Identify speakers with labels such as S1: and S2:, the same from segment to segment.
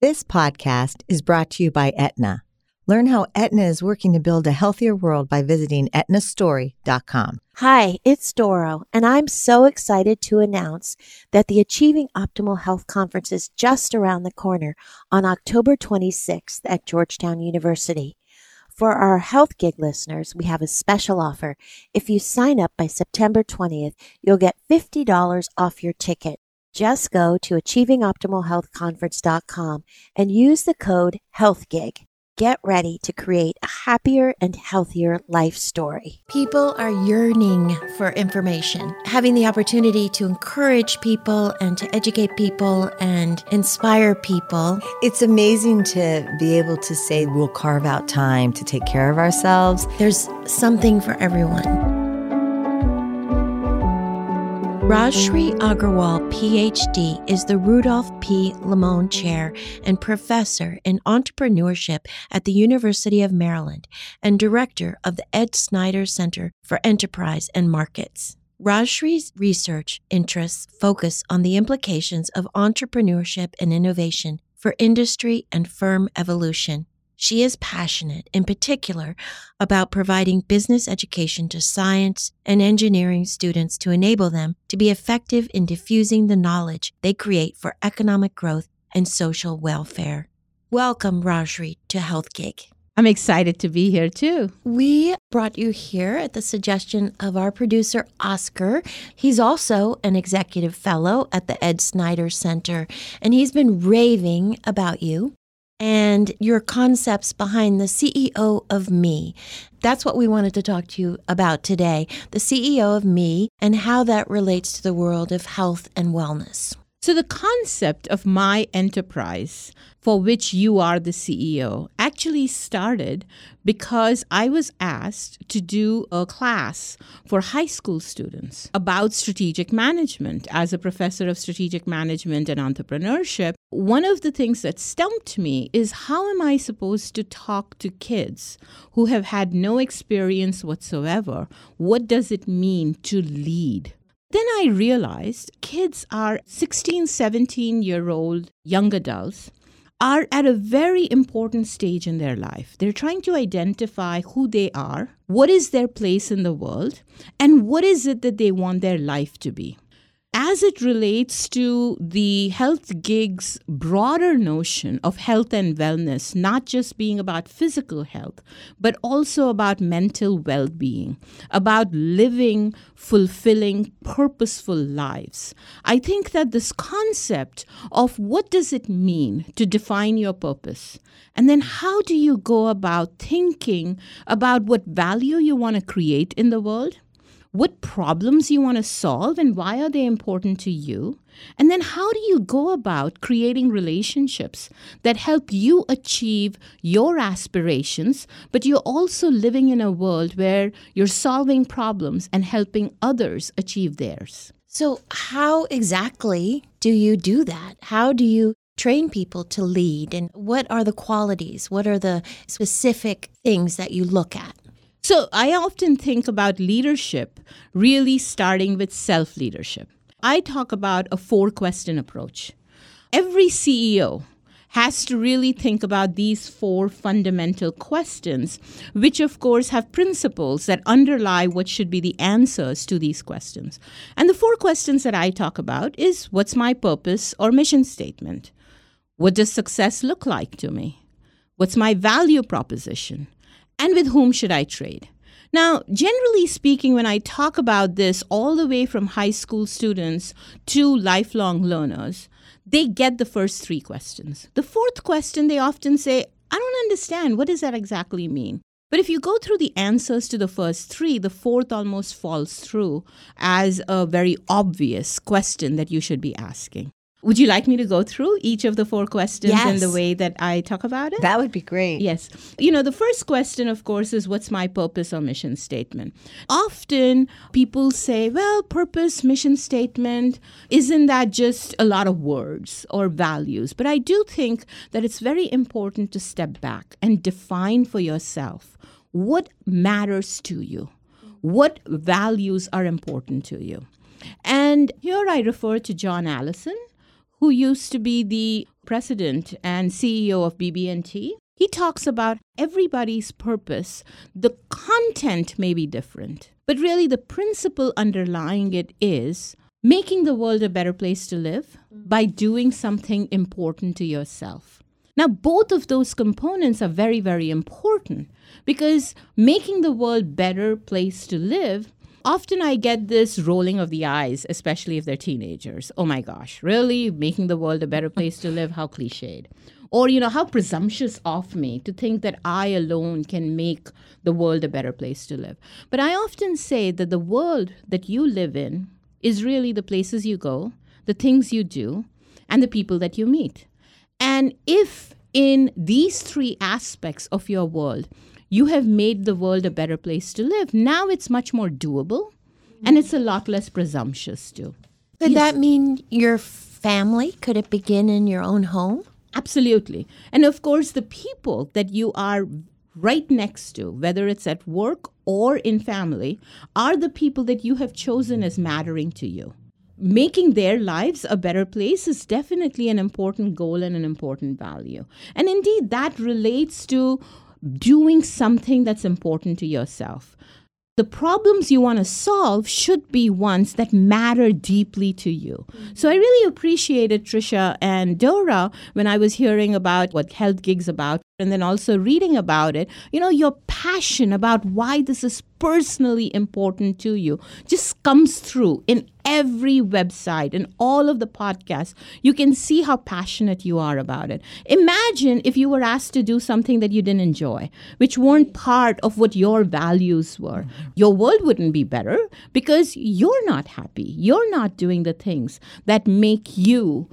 S1: This podcast is brought to you by Aetna. Learn how Aetna is working to build a healthier world by visiting aetnastory.com.
S2: Hi, it's Dora, and I'm so excited to announce that the Achieving Optimal Health Conference is just around the corner on October 26th at Georgetown University. For our Health Gig listeners, we have a special offer. If you sign up by September 20th, you'll get $50 off your ticket. Just go to achievingoptimalhealthconference.com and use the code HealthGig. Get ready to create a happier and healthier life story.
S3: People are yearning for information, having the opportunity to encourage people and to educate people and inspire people.
S1: It's amazing to be able to say we'll carve out time to take care of ourselves.
S3: There's something for everyone. Rajshree Agarwal, PhD, is the Rudolph P. Lamone Chair and Professor in Entrepreneurship at the University of Maryland and Director of the Ed Snider Center for Enterprise and Markets. Rajshree's research interests focus on the implications of entrepreneurship and innovation for industry and firm evolution. She is passionate, in particular, about providing business education to science and engineering students to enable them to be effective in diffusing the knowledge they create for economic growth and social welfare. Welcome, Rajshree, to Health Gig.
S4: I'm excited to be here too.
S3: We brought you here at the suggestion of our producer, Oscar. He's also an executive fellow at the Ed Snider Center, and he's been raving about you and your concepts behind the CEO of me. That's what we wanted to talk to you about today the CEO of me and how that relates to the world of health and wellness.
S4: So, the concept of my enterprise, for which you are the CEO, actually started because I was asked to do a class for high school students about strategic management. As a professor of strategic management and entrepreneurship, one of the things that stumped me is how am I supposed to talk to kids who have had no experience whatsoever? What does it mean to lead? Then I realized kids are 16, 17 year old young adults are at a very important stage in their life. They're trying to identify who they are, what is their place in the world, and what is it that they want their life to be as it relates to the health gig's broader notion of health and wellness, not just being about physical health, but also about mental well being, about living fulfilling, purposeful lives. I think that this concept of what does it mean to define your purpose, and then how do you go about thinking about what value you want to create in the world? What problems you want to solve and why are they important to you? And then how do you go about creating relationships that help you achieve your aspirations, but you're also living in a world where you're solving problems and helping others achieve theirs?
S3: So, how exactly do you do that? How do you train people to lead? And what are the qualities? What are the specific things that you look at?
S4: So I often think about leadership really starting with self leadership. I talk about a four question approach. Every CEO has to really think about these four fundamental questions, which of course have principles that underlie what should be the answers to these questions. And the four questions that I talk about is what's my purpose or mission statement? What does success look like to me? What's my value proposition? And with whom should I trade? Now, generally speaking, when I talk about this all the way from high school students to lifelong learners, they get the first three questions. The fourth question, they often say, I don't understand. What does that exactly mean? But if you go through the answers to the first three, the fourth almost falls through as a very obvious question that you should be asking. Would you like me to go through each of the four questions yes. in the way that I talk about it?
S1: That would be great.
S4: Yes. You know, the first question, of course, is what's my purpose or mission statement? Often people say, well, purpose, mission statement, isn't that just a lot of words or values? But I do think that it's very important to step back and define for yourself what matters to you, what values are important to you. And here I refer to John Allison who used to be the president and CEO of BB&T, he talks about everybody's purpose. The content may be different, but really the principle underlying it is making the world a better place to live by doing something important to yourself. Now, both of those components are very, very important because making the world a better place to live often I get this rolling of the eyes, especially if they're teenagers. Oh my gosh, really? Making the world a better place to live? How cliched. Or, you know, how presumptuous of me to think that I alone can make the world a better place to live. But I often say that the world that you live in is really the places you go, the things you do, and the people that you meet. And if in these three aspects of your world, you have made the world a better place to live, now it's much more doable and it's a lot less presumptuous too.
S3: Could yes. that mean your family? Could it begin in your own home?
S4: Absolutely. And of course, the people that you are right next to, whether it's at work or in family, are the people that you have chosen as mattering to you. Making their lives a better place is definitely an important goal and an important value. And indeed, that relates to doing something that's important to yourself the problems you want to solve should be ones that matter deeply to you. So I really appreciated Trisha and Dora when I was hearing about what Health Gig's about and then also reading about it. You know, your passion about why this is personally important to you just comes through in every website and all of the podcasts. You can see how passionate you are about it. Imagine if you were asked to do something that you didn't enjoy, which weren't part of what your values were. Your world wouldn't be better because you're not happy. You're not doing the things that make you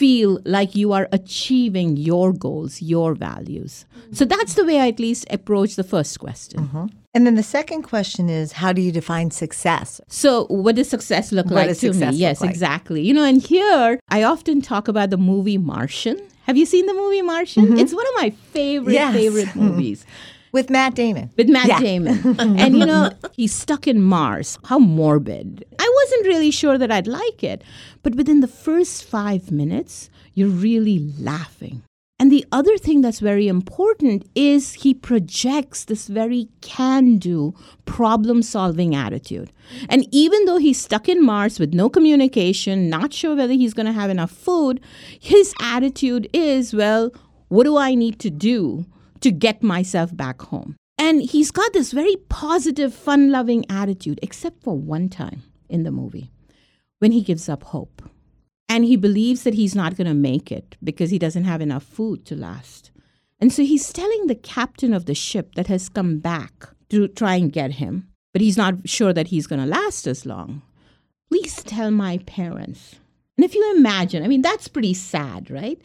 S4: feel like you are achieving your goals, your values. Mm-hmm. So that's the way I at least approach the first question.
S1: Mm-hmm. And then the second question is how do you define success?
S4: So, what does success look what like to me? Yes, like? exactly. You know, and here I often talk about the movie Martian. Have you seen the movie Martian? Mm-hmm. It's one of my favorite, yes. favorite movies.
S1: With Matt Damon.
S4: With Matt yeah. Damon. and you know, he's stuck in Mars. How morbid. I wasn't really sure that I'd like it. But within the first five minutes, you're really laughing. And the other thing that's very important is he projects this very can do, problem solving attitude. And even though he's stuck in Mars with no communication, not sure whether he's going to have enough food, his attitude is, well, what do I need to do to get myself back home. And he's got this very positive, fun loving attitude, except for one time in the movie when he gives up hope. And he believes that he's not going to make it because he doesn't have enough food to last. And so he's telling the captain of the ship that has come back to try and get him, but he's not sure that he's going to last as long. Please tell my parents. And if you imagine, I mean, that's pretty sad, right?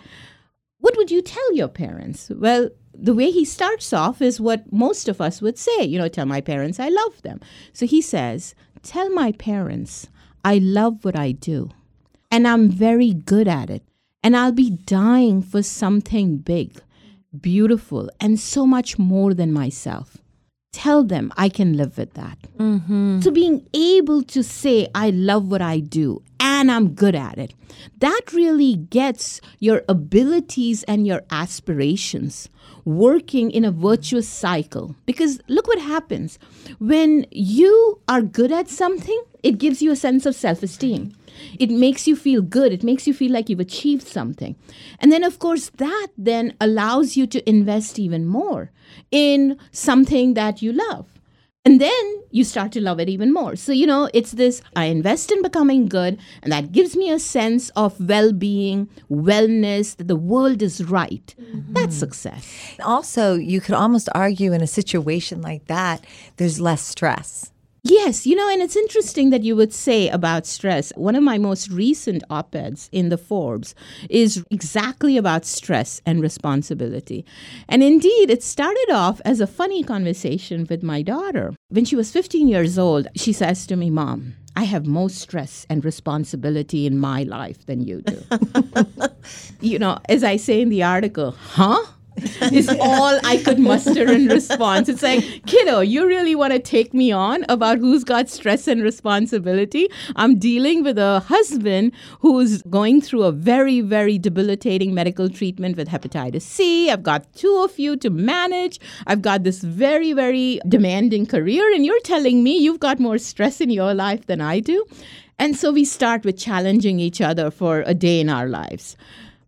S4: What would you tell your parents? Well, the way he starts off is what most of us would say, you know, tell my parents I love them. So he says, Tell my parents I love what I do and I'm very good at it. And I'll be dying for something big, beautiful, and so much more than myself. Tell them I can live with that. Mm-hmm. So, being able to say, I love what I do and I'm good at it, that really gets your abilities and your aspirations working in a virtuous cycle. Because look what happens when you are good at something, it gives you a sense of self esteem. It makes you feel good. It makes you feel like you've achieved something. And then, of course, that then allows you to invest even more in something that you love. And then you start to love it even more. So, you know, it's this I invest in becoming good, and that gives me a sense of well being, wellness, that the world is right. Mm-hmm. That's success.
S1: Also, you could almost argue in a situation like that, there's less stress.
S4: Yes, you know, and it's interesting that you would say about stress. One of my most recent op eds in the Forbes is exactly about stress and responsibility. And indeed, it started off as a funny conversation with my daughter. When she was 15 years old, she says to me, Mom, I have more stress and responsibility in my life than you do. you know, as I say in the article, huh? is all I could muster in response. It's like, kiddo, you really want to take me on about who's got stress and responsibility? I'm dealing with a husband who's going through a very, very debilitating medical treatment with hepatitis C. I've got two of you to manage. I've got this very, very demanding career, and you're telling me you've got more stress in your life than I do. And so we start with challenging each other for a day in our lives.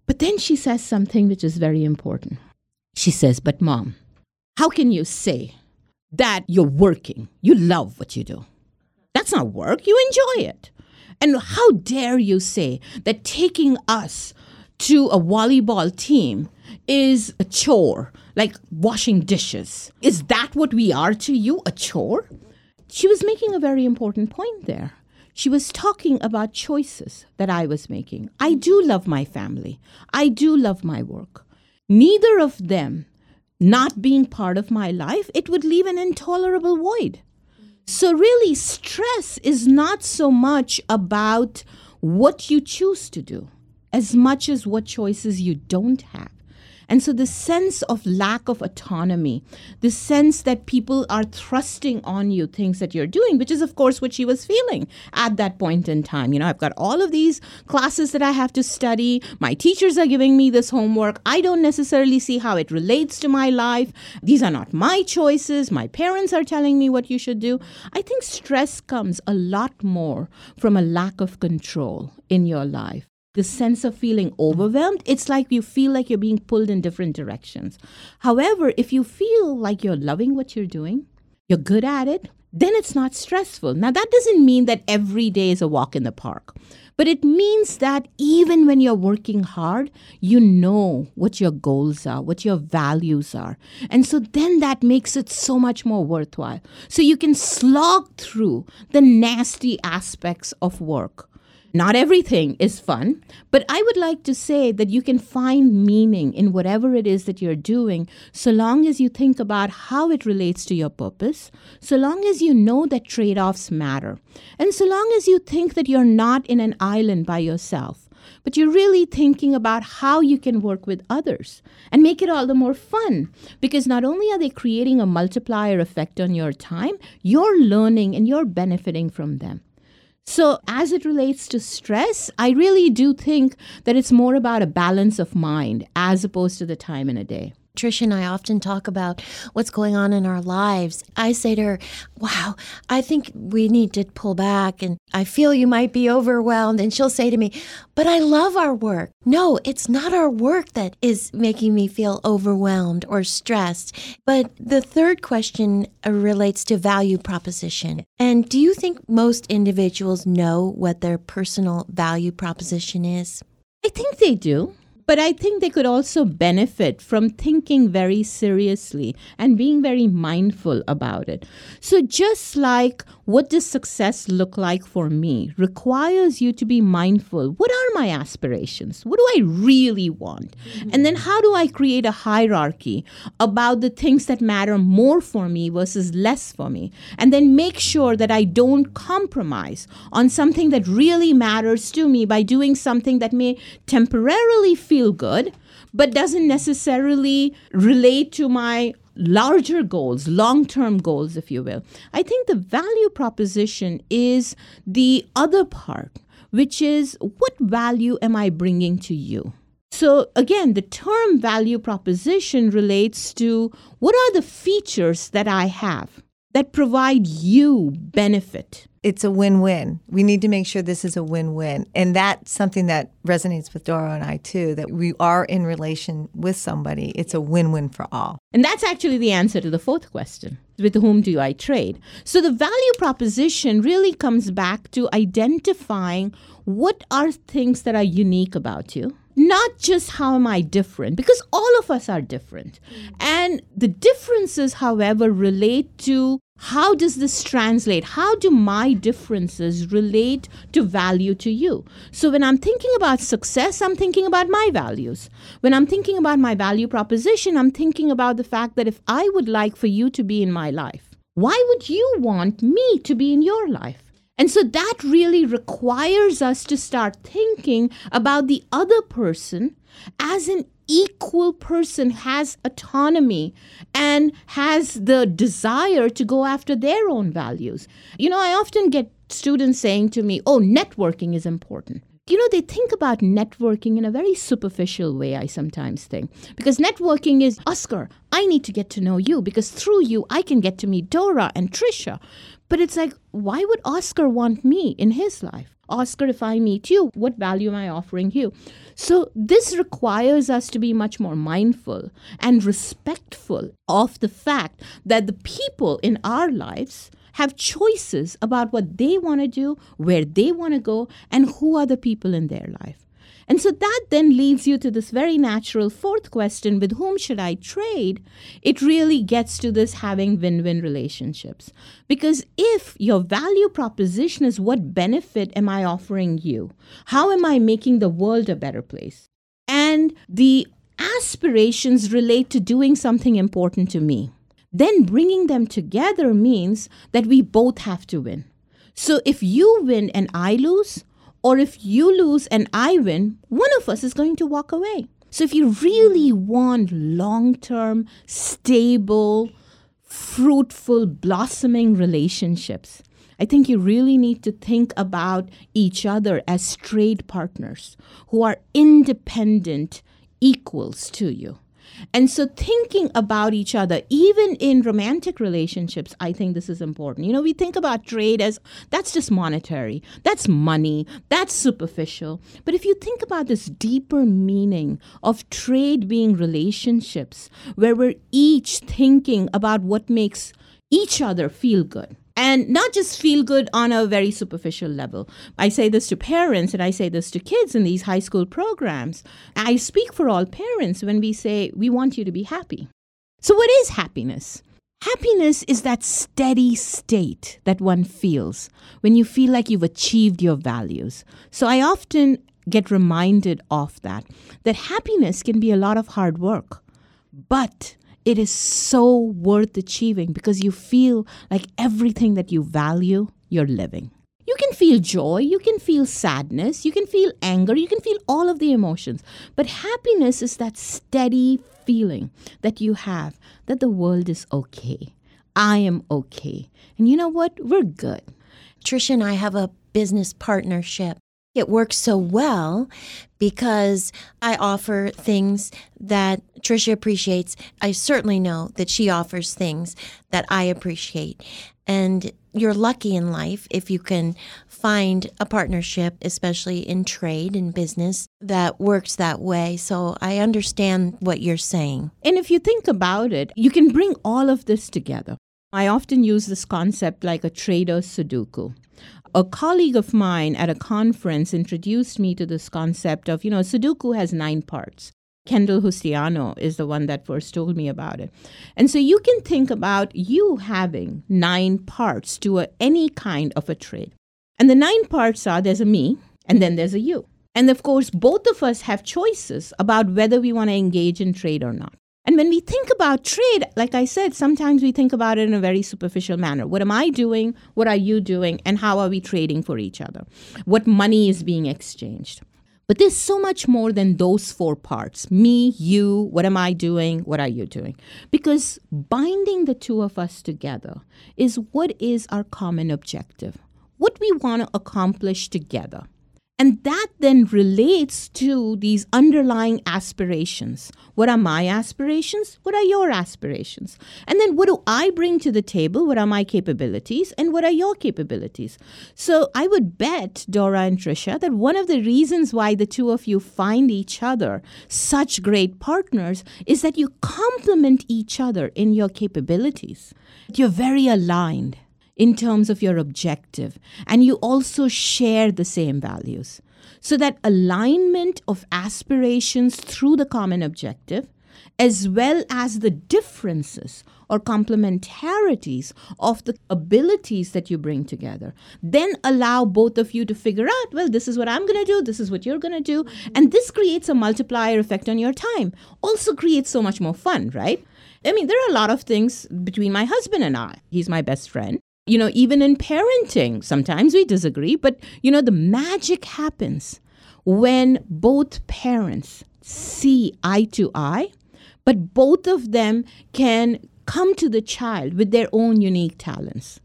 S4: But then she says something which is very important. She says, But mom, how can you say that you're working? You love what you do. That's not work, you enjoy it. And how dare you say that taking us to a volleyball team is a chore, like washing dishes? Is that what we are to you, a chore? She was making a very important point there. She was talking about choices that I was making. I do love my family. I do love my work. Neither of them not being part of my life, it would leave an intolerable void. So, really, stress is not so much about what you choose to do as much as what choices you don't have. And so the sense of lack of autonomy, the sense that people are thrusting on you things that you're doing, which is, of course, what she was feeling at that point in time. You know, I've got all of these classes that I have to study. My teachers are giving me this homework. I don't necessarily see how it relates to my life. These are not my choices. My parents are telling me what you should do. I think stress comes a lot more from a lack of control in your life the sense of feeling overwhelmed, it's like you feel like you're being pulled in different directions. However, if you feel like you're loving what you're doing, you're good at it, then it's not stressful. Now, that doesn't mean that every day is a walk in the park, but it means that even when you're working hard, you know what your goals are, what your values are. And so then that makes it so much more worthwhile. So you can slog through the nasty aspects of work not everything is fun, but I would like to say that you can find meaning in whatever it is that you're doing so long as you think about how it relates to your purpose, so long as you know that trade offs matter, and so long as you think that you're not in an island by yourself but you're really thinking about how you can work with others and make it all the more fun because not only are they creating a multiplier effect on your time, you're learning and you're benefiting from them. So, as it relates to stress, I really do think that it's more about a balance of mind as opposed to the time in a day.
S3: Trish and I often talk about what's going on in our lives. I say to her, Wow, I think we need to pull back and I feel you might be overwhelmed. And she'll say to me, But I love our work. No, it's not our work that is making me feel overwhelmed or stressed. But the third question uh, relates to value proposition. And do you think most individuals know what their personal value proposition is?
S4: I think they do. But I think they could also benefit from thinking very seriously and being very mindful about it. So, just like what does success look like for me requires you to be mindful what are my aspirations? What do I really want? Mm-hmm. And then, how do I create a hierarchy about the things that matter more for me versus less for me? And then make sure that I don't compromise on something that really matters to me by doing something that may temporarily feel feel good, but doesn't necessarily relate to my larger goals, long term goals, if you will. I think the value proposition is the other part, which is what value am I bringing to you? So, again, the term value proposition relates to what are the features that I have that provide you benefit
S1: it's a win-win. We need to make sure this is a win-win. And that's something that resonates with Dora and I too, that we are in relation with somebody. It's a win-win for all.
S4: And that's actually the answer to the fourth question. With whom do I trade? So the value proposition really comes back to identifying what are things that are unique about you not just how am I different, because all of us are different. And the differences, however, relate to how does this translate? How do my differences relate to value to you? So, when I'm thinking about success, I'm thinking about my values. When I'm thinking about my value proposition, I'm thinking about the fact that if I would like for you to be in my life, why would you want me to be in your life? And so that really requires us to start thinking about the other person as an equal person has autonomy and has the desire to go after their own values. You know, I often get students saying to me, oh, networking is important. You know, they think about networking in a very superficial way, I sometimes think. Because networking is, Oscar, I need to get to know you because through you, I can get to meet Dora and Trisha. But it's like, why would Oscar want me in his life? Oscar, if I meet you, what value am I offering you? So, this requires us to be much more mindful and respectful of the fact that the people in our lives have choices about what they want to do, where they want to go, and who are the people in their life. And so that then leads you to this very natural fourth question with whom should I trade? It really gets to this having win win relationships. Because if your value proposition is what benefit am I offering you? How am I making the world a better place? And the aspirations relate to doing something important to me then bringing them together means that we both have to win. So if you win and I lose, or if you lose and I win, one of us is going to walk away. So if you really want long term, stable, fruitful, blossoming relationships, I think you really need to think about each other as trade partners who are independent equals to you. And so, thinking about each other, even in romantic relationships, I think this is important. You know, we think about trade as that's just monetary, that's money, that's superficial. But if you think about this deeper meaning of trade being relationships, where we're each thinking about what makes each other feel good and not just feel good on a very superficial level. I say this to parents and I say this to kids in these high school programs. I speak for all parents when we say we want you to be happy. So, what is happiness? Happiness is that steady state that one feels when you feel like you've achieved your values. So, I often get reminded of that, that happiness can be a lot of hard work, but it is so worth achieving because you feel like everything that you value, you're living. You can feel joy, you can feel sadness, you can feel anger, you can feel all of the emotions. But happiness is that steady feeling that you have that the world is okay. I am okay. And you know what? We're good.
S2: Trisha and I have a business partnership it works so well because I offer things that Trisha appreciates. I certainly know that she offers things that I appreciate. And you're lucky in life if you can find a partnership, especially in trade and business, that works that way. So I understand what you're saying.
S4: And if you think about it, you can bring all of this together. I often use this concept like a trader Sudoku a colleague of mine at a conference introduced me to this concept of, you know, Sudoku has nine parts. Kendall Justiano is the one that first told me about it. And so you can think about you having nine parts to a, any kind of a trade. And the nine parts are there's a me, and then there's a you. And of course, both of us have choices about whether we want to engage in trade or not. And when we think about trade, like I said, sometimes we think about it in a very superficial manner. What am I doing? What are you doing? And how are we trading for each other? What money is being exchanged? But there's so much more than those four parts me, you, what am I doing, what are you doing? Because binding the two of us together is what is our common objective, what we want to accomplish together. And that then relates to these underlying aspirations. What are my aspirations? What are your aspirations? And then what do I bring to the table? What are my capabilities? And what are your capabilities? So I would bet, Dora and Trisha, that one of the reasons why the two of you find each other such great partners is that you complement each other in your capabilities. You're very aligned in terms of your objective, and you also share the same values. So that alignment of aspirations through the common objective, as well as the differences or complementarities of the abilities that you bring together, then allow both of you to figure out, well, this is what I'm going to do, this is what you're going to do. And this creates a multiplier effect on your time. Also creates so much more fun, right? I mean, there are a lot of things between my husband and I. He's my best friend you know, even in parenting, sometimes we disagree, but, you know, the magic happens when both parents see eye to eye, but both of them can come to the child with their own unique talents.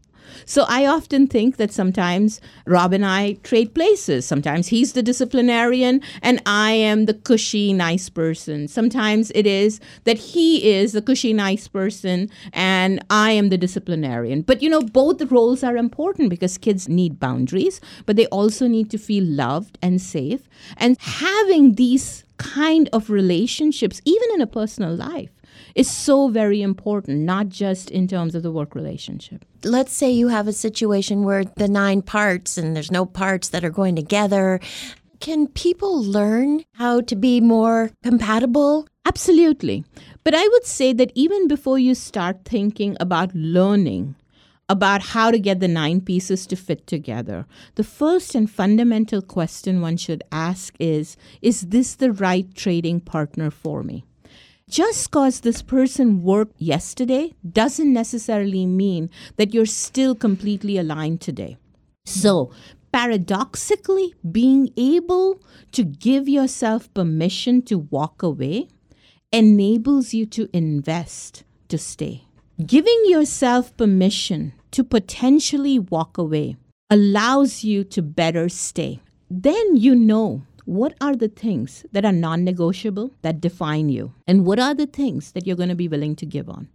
S4: So I often think that sometimes Rob and I trade places. Sometimes he's the disciplinarian and I am the cushy, nice person. Sometimes it is that he is the cushy, nice person and I am the disciplinarian. But you know, both roles are important because kids need boundaries, but they also need to feel loved and safe. And having these kind of relationships, even in a personal life, is so very important, not just in terms of the work relationship.
S3: Let's say you have a situation where the nine parts and there's no parts that are going together. Can people learn how to be more compatible?
S4: Absolutely. But I would say that even before you start thinking about learning, about how to get the nine pieces to fit together. The first and fundamental question one should ask is Is this the right trading partner for me? Just because this person worked yesterday doesn't necessarily mean that you're still completely aligned today. So, paradoxically, being able to give yourself permission to walk away enables you to invest to stay. Giving yourself permission to potentially walk away allows you to better stay. Then you know what are the things that are non negotiable that define you? And what are the things that you're going to be willing to give on?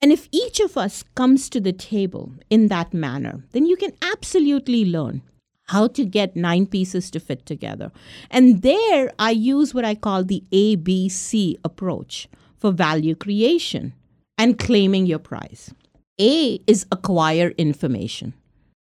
S4: And if each of us comes to the table in that manner, then you can absolutely learn how to get nine pieces to fit together. And there I use what I call the ABC approach for value creation and claiming your prize. A is acquire information.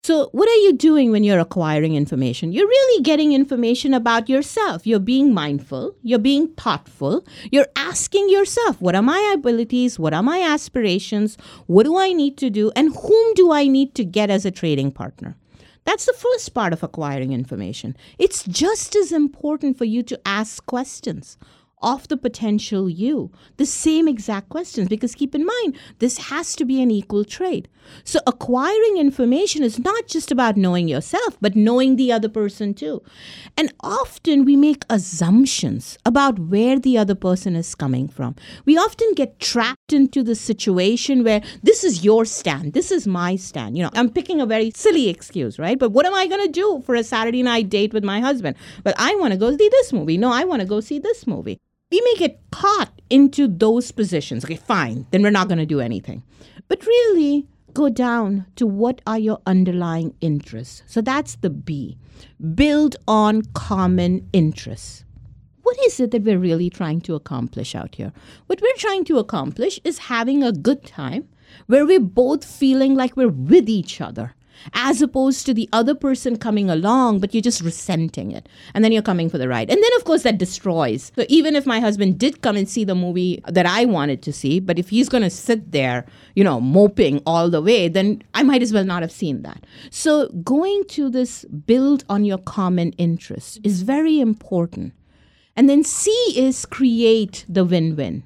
S4: So, what are you doing when you're acquiring information? You're really getting information about yourself. You're being mindful, you're being thoughtful, you're asking yourself, what are my abilities? What are my aspirations? What do I need to do? And whom do I need to get as a trading partner? That's the first part of acquiring information. It's just as important for you to ask questions of the potential you. The same exact questions because keep in mind this has to be an equal trade so acquiring information is not just about knowing yourself but knowing the other person too. And often we make assumptions about where the other person is coming from. We often get trapped into the situation where this is your stand. This is my stand. You know i'm picking a very silly excuse right? But what am i going to do for a saturday night date with my husband? But i want to go see this movie. No i want to go see this movie we may get caught into those positions. Okay, fine, then we're not going to do anything. But really, go down to what are your underlying interests. So that's the B. Build on common interests. What is it that we're really trying to accomplish out here? What we're trying to accomplish is having a good time where we're both feeling like we're with each other as opposed to the other person coming along, but you're just resenting it. And then you're coming for the ride. And then, of course, that destroys. So even if my husband did come and see the movie that I wanted to see, but if he's going to sit there, you know, moping all the way, then I might as well not have seen that. So going to this build on your common interest is very important. And then C is create the win win.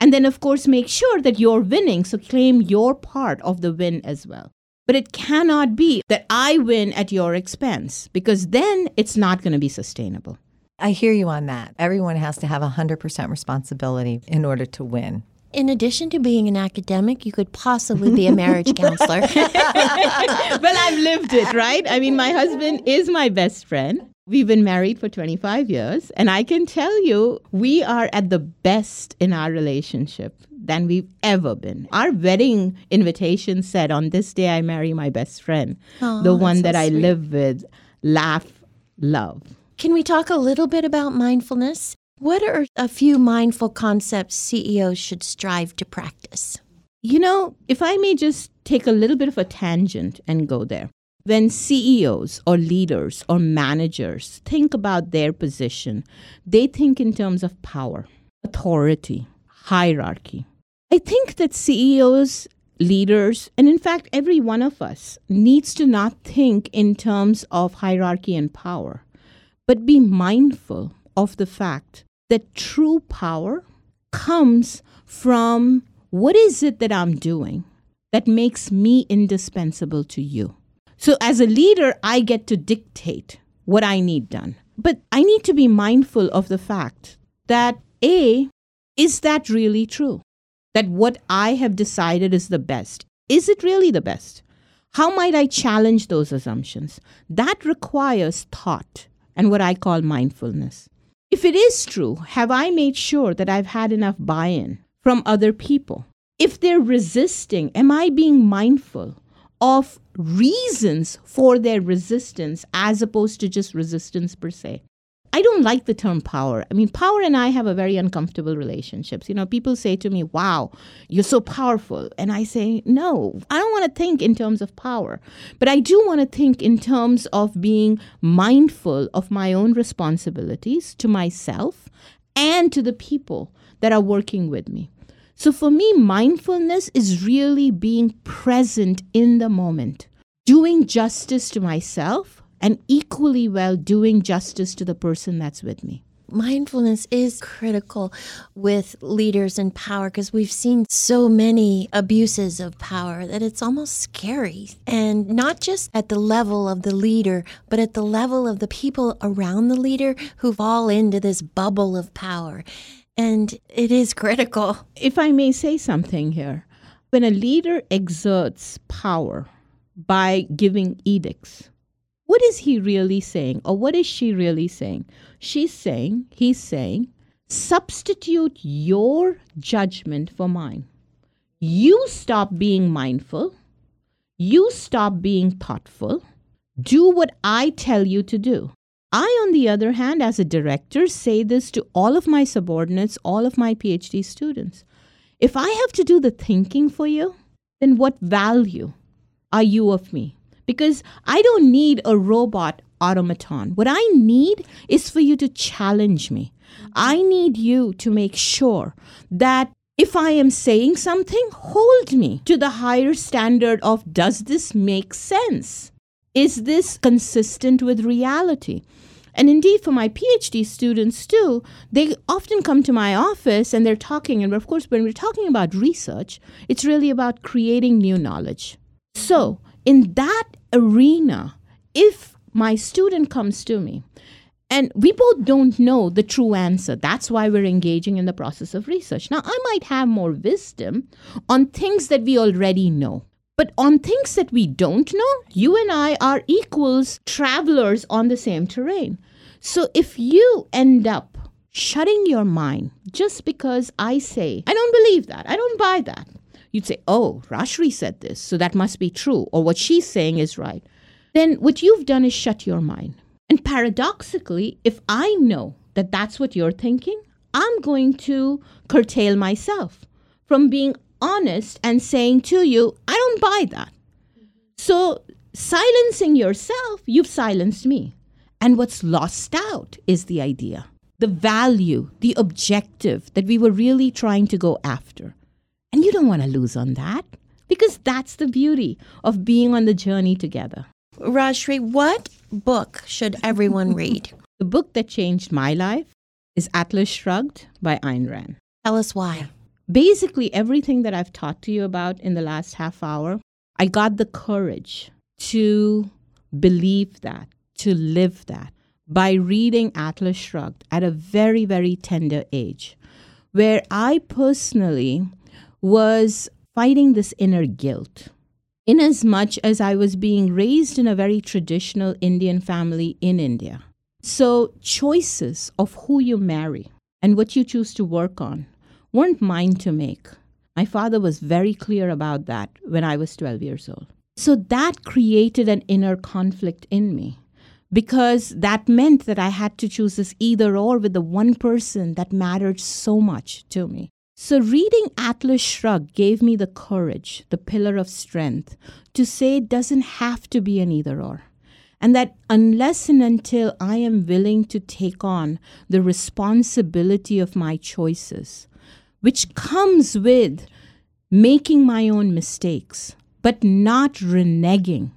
S4: And then, of course, make sure that you're winning. So claim your part of the win as well. But it cannot be that I win at your expense because then it's not going to be sustainable.
S1: I hear you on that. Everyone has to have 100% responsibility in order to win.
S3: In addition to being an academic, you could possibly be a marriage counselor. well,
S4: I've lived it, right? I mean, my husband is my best friend. We've been married for 25 years, and I can tell you, we are at the best in our relationship than we've ever been. Our wedding invitation said, On this day I marry my best friend, oh, the one that so I live with, laugh, love.
S3: Can we talk a little bit about mindfulness? What are a few mindful concepts CEOs should strive to practice?
S4: You know, if I may just take a little bit of a tangent and go there. When CEOs or leaders or managers think about their position, they think in terms of power, authority, hierarchy. I think that CEOs, leaders, and in fact, every one of us needs to not think in terms of hierarchy and power, but be mindful of the fact that true power comes from what is it that I'm doing that makes me indispensable to you. So, as a leader, I get to dictate what I need done. But I need to be mindful of the fact that A, is that really true? That what I have decided is the best. Is it really the best? How might I challenge those assumptions? That requires thought and what I call mindfulness. If it is true, have I made sure that I've had enough buy in from other people? If they're resisting, am I being mindful of reasons for their resistance as opposed to just resistance per se? I don't like the term power. I mean, power and I have a very uncomfortable relationships. You know, people say to me, "Wow, you're so powerful." And I say, "No, I don't want to think in terms of power. But I do want to think in terms of being mindful of my own responsibilities to myself and to the people that are working with me." So for me, mindfulness is really being present in the moment, doing justice to myself and equally well doing justice to the person that's with me.
S3: Mindfulness is critical with leaders in power because we've seen so many abuses of power that it's almost scary. And not just at the level of the leader, but at the level of the people around the leader who fall into this bubble of power. And it is critical.
S4: If I may say something here, when a leader exerts power by giving edicts, what is he really saying? Or what is she really saying? She's saying, he's saying, substitute your judgment for mine. You stop being mindful. You stop being thoughtful. Do what I tell you to do. I, on the other hand, as a director, say this to all of my subordinates, all of my PhD students. If I have to do the thinking for you, then what value are you of me? Because I don't need a robot automaton. What I need is for you to challenge me. I need you to make sure that if I am saying something, hold me to the higher standard of does this make sense? Is this consistent with reality? And indeed, for my PhD students too, they often come to my office and they're talking. And of course, when we're talking about research, it's really about creating new knowledge. So, in that arena, if my student comes to me and we both don't know the true answer. That's why we're engaging in the process of research. Now, I might have more wisdom on things that we already know. But on things that we don't know, you and I are equals travelers on the same terrain. So if you end up shutting your mind just because I say, I don't believe that, I don't buy that, you'd say, oh, Rashri said this, so that must be true, or what she's saying is right. Then what you've done is shut your mind. And paradoxically, if I know that that's what you're thinking, I'm going to curtail myself from being honest and saying to you, I don't buy that. So, silencing yourself, you've silenced me. And what's lost out is the idea, the value, the objective that we were really trying to go after. And you don't want to lose on that because that's the beauty of being on the journey together.
S3: Rajshree, what book should everyone read?
S4: the book that changed my life is Atlas Shrugged by Ayn Rand.
S3: Tell us why.
S4: Basically, everything that I've talked to you about in the last half hour, I got the courage to believe that, to live that by reading Atlas Shrugged at a very, very tender age, where I personally was fighting this inner guilt. Inasmuch as I was being raised in a very traditional Indian family in India. So, choices of who you marry and what you choose to work on weren't mine to make. My father was very clear about that when I was 12 years old. So, that created an inner conflict in me because that meant that I had to choose this either or with the one person that mattered so much to me. So, reading Atlas Shrugged gave me the courage, the pillar of strength, to say it doesn't have to be an either or. And that unless and until I am willing to take on the responsibility of my choices, which comes with making my own mistakes, but not reneging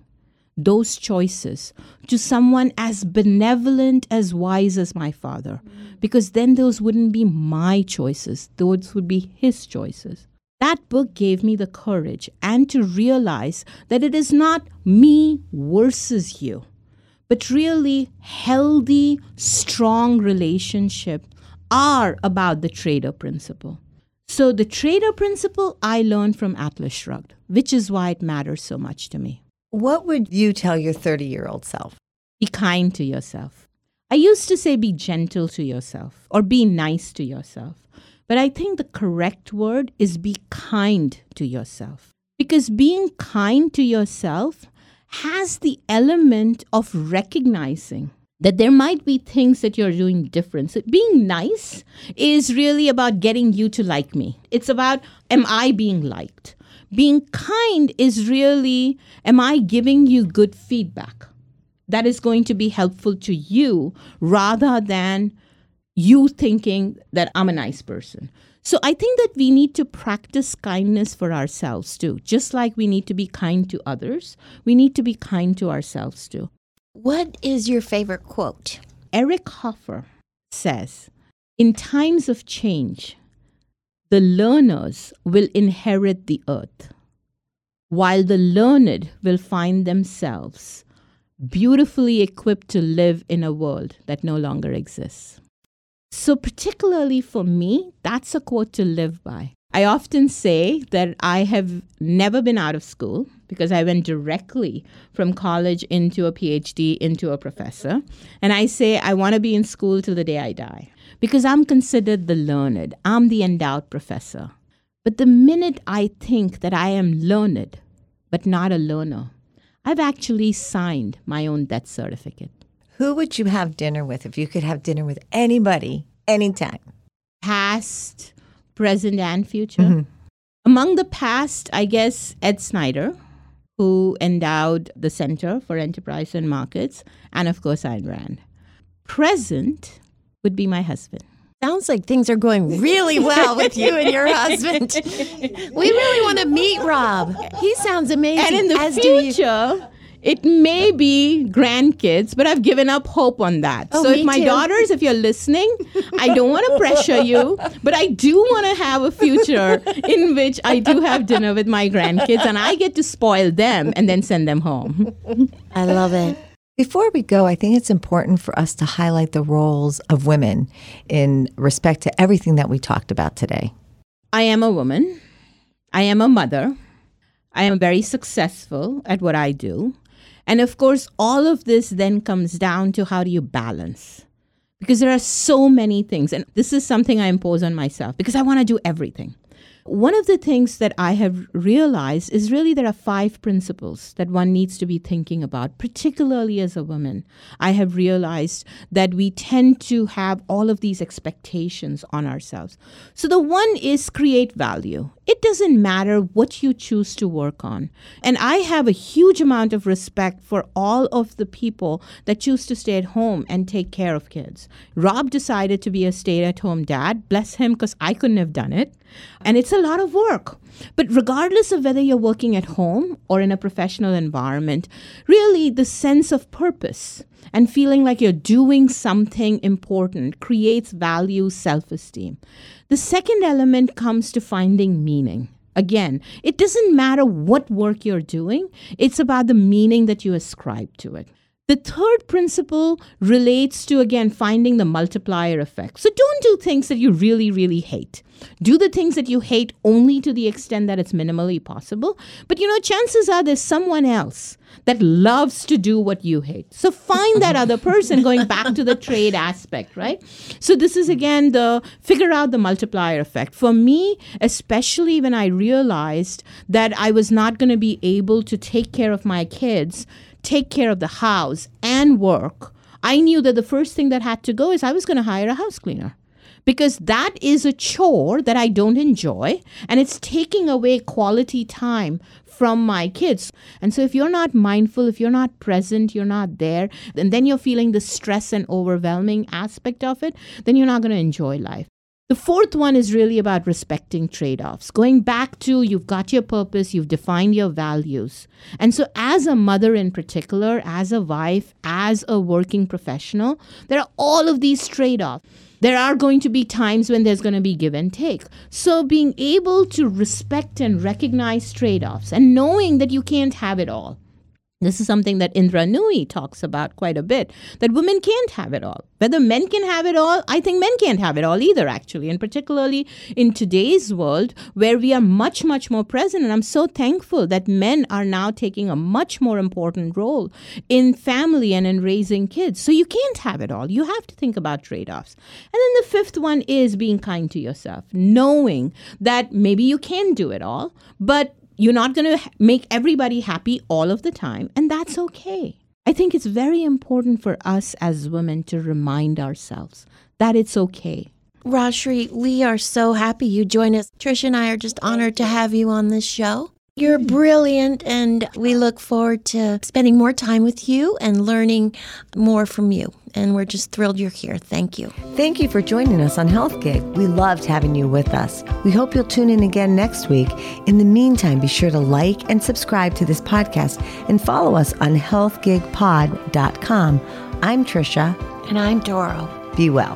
S4: those choices to someone as benevolent, as wise as my father, mm. because then those wouldn't be my choices, those would be his choices. That book gave me the courage and to realize that it is not me versus you, but really healthy, strong relationships are about the trader principle. So, the trader principle I learned from Atlas Shrugged, which is why it matters so much to me.
S1: What would you tell your 30 year old self?
S4: Be kind to yourself. I used to say be gentle to yourself or be nice to yourself. But I think the correct word is be kind to yourself. Because being kind to yourself has the element of recognizing that there might be things that you're doing different. So being nice is really about getting you to like me. It's about, am I being liked? Being kind is really, am I giving you good feedback that is going to be helpful to you rather than you thinking that I'm a nice person? So I think that we need to practice kindness for ourselves too. Just like we need to be kind to others, we need to be kind to ourselves too.
S2: What is your favorite quote?
S4: Eric Hoffer says, In times of change, the learners will inherit the earth, while the learned will find themselves beautifully equipped to live in a world that no longer exists. So, particularly for me, that's a quote to live by. I often say that I have never been out of school because I went directly from college into a PhD, into a professor. And I say I want to be in school till the day I die because I'm considered the learned, I'm the endowed professor. But the minute I think that I am learned, but not a learner, I've actually signed my own death certificate.
S1: Who would you have dinner with if you could have dinner with anybody, anytime?
S4: Past, present, and future. Mm-hmm. Among the past, I guess Ed Snider, who endowed the Center for Enterprise and Markets, and of course, Ayn Rand. Present would be my husband.
S2: Sounds like things are going really well with you and your husband. We really want to meet Rob. He sounds amazing.
S4: And in the future, it may be grandkids, but I've given up hope on that. Oh, so if my too. daughters, if you're listening, I don't want to pressure you, but I do want to have a future in which I do have dinner with my grandkids and I get to spoil them and then send them home.
S2: I love it.
S1: Before we go, I think it's important for us to highlight the roles of women in respect to everything that we talked about today.
S4: I am a woman. I am a mother. I am very successful at what I do. And of course, all of this then comes down to how do you balance? Because there are so many things. And this is something I impose on myself because I want to do everything. One of the things that I have realized is really there are five principles that one needs to be thinking about, particularly as a woman. I have realized that we tend to have all of these expectations on ourselves. So the one is create value. It doesn't matter what you choose to work on. And I have a huge amount of respect for all of the people that choose to stay at home and take care of kids. Rob decided to be a stay at home dad. Bless him, because I couldn't have done it. And it's a lot of work. But regardless of whether you're working at home or in a professional environment, really the sense of purpose and feeling like you're doing something important creates value, self esteem. The second element comes to finding meaning. Again, it doesn't matter what work you're doing, it's about the meaning that you ascribe to it. The third principle relates to, again, finding the multiplier effect. So don't do things that you really, really hate. Do the things that you hate only to the extent that it's minimally possible. But, you know, chances are there's someone else that loves to do what you hate. So find that other person, going back to the trade aspect, right? So this is, again, the figure out the multiplier effect. For me, especially when I realized that I was not going to be able to take care of my kids take care of the house and work, I knew that the first thing that had to go is I was going to hire a house cleaner because that is a chore that I don't enjoy and it's taking away quality time from my kids. And so if you're not mindful, if you're not present, you're not there, and then you're feeling the stress and overwhelming aspect of it, then you're not going to enjoy life. The fourth one is really about respecting trade offs. Going back to you've got your purpose, you've defined your values. And so, as a mother in particular, as a wife, as a working professional, there are all of these trade offs. There are going to be times when there's going to be give and take. So, being able to respect and recognize trade offs and knowing that you can't have it all This is something that Indra Nooyi talks about quite a bit that women can't have it all. Whether men can have it all, I think men can't have it all either, actually. And particularly in today's world where we are much, much more present. And I'm so thankful that men are now taking a much more important role in family and in raising kids. So you can't have it all. You have to think about trade offs. And then the fifth one is being kind to yourself, knowing that maybe you can do it all, but you're not going to make everybody happy all of the time, and that's okay. I think it's very important for us as women to remind ourselves that it's okay.
S3: Rajshree, we are so happy you joined us. Trish and I are just honored to have you on this show. You're brilliant, and we look forward to spending more time with you and learning more from you. And we're just thrilled you're here. Thank you.
S1: Thank you for joining us on Health Gig. We loved having you with us. We hope you'll tune in again next week. In the meantime, be sure to like and subscribe to this podcast and follow us on healthgigpod.com. I'm Trisha.
S3: And I'm Dora.
S1: Be well.